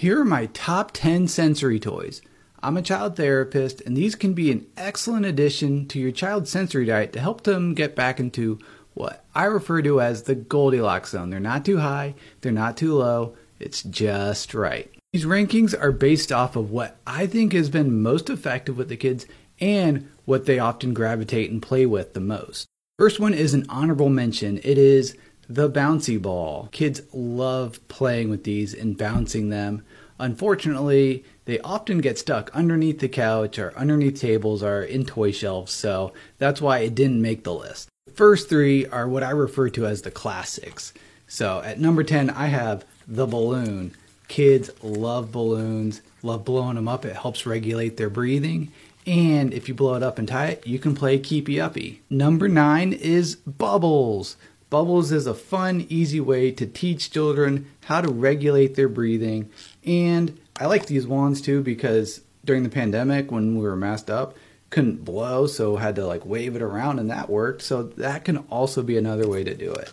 Here are my top 10 sensory toys. I'm a child therapist, and these can be an excellent addition to your child's sensory diet to help them get back into what I refer to as the Goldilocks zone. They're not too high, they're not too low, it's just right. These rankings are based off of what I think has been most effective with the kids and what they often gravitate and play with the most. First one is an honorable mention. It is the bouncy ball. Kids love playing with these and bouncing them. Unfortunately, they often get stuck underneath the couch or underneath tables or in toy shelves, so that's why it didn't make the list. The first three are what I refer to as the classics. So at number 10, I have the balloon. Kids love balloons, love blowing them up. It helps regulate their breathing. And if you blow it up and tie it, you can play keepy uppy. Number nine is bubbles. Bubbles is a fun, easy way to teach children how to regulate their breathing. And I like these wands too because during the pandemic when we were masked up, couldn't blow, so had to like wave it around and that worked. So that can also be another way to do it.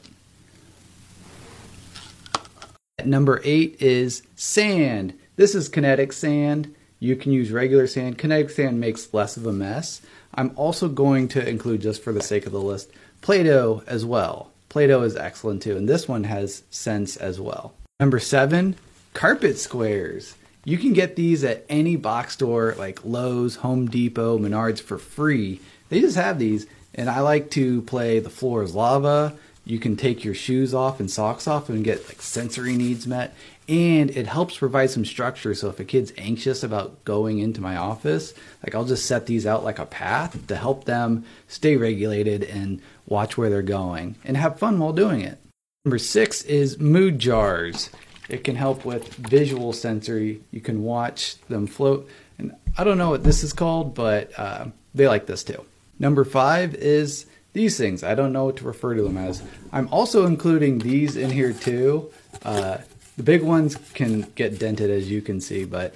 Number eight is sand. This is kinetic sand. You can use regular sand. Kinetic sand makes less of a mess. I'm also going to include, just for the sake of the list, Play Doh as well. Play-Doh is excellent too, and this one has sense as well. Number seven, carpet squares. You can get these at any box store like Lowe's, Home Depot, Menards for free. They just have these, and I like to play The Floor is Lava. You can take your shoes off and socks off and get like sensory needs met. And it helps provide some structure. So if a kid's anxious about going into my office, like I'll just set these out like a path to help them stay regulated and watch where they're going, and have fun while doing it. Number six is mood jars. It can help with visual sensory. You can watch them float. And I don't know what this is called, but uh, they like this too. Number five is these things. I don't know what to refer to them as. I'm also including these in here too. Uh, the big ones can get dented, as you can see, but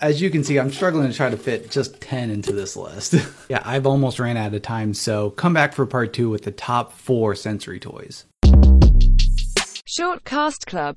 as you can see, I'm struggling to try to fit just 10 into this list. yeah, I've almost ran out of time, so come back for part two with the top four sensory toys. Short Cast Club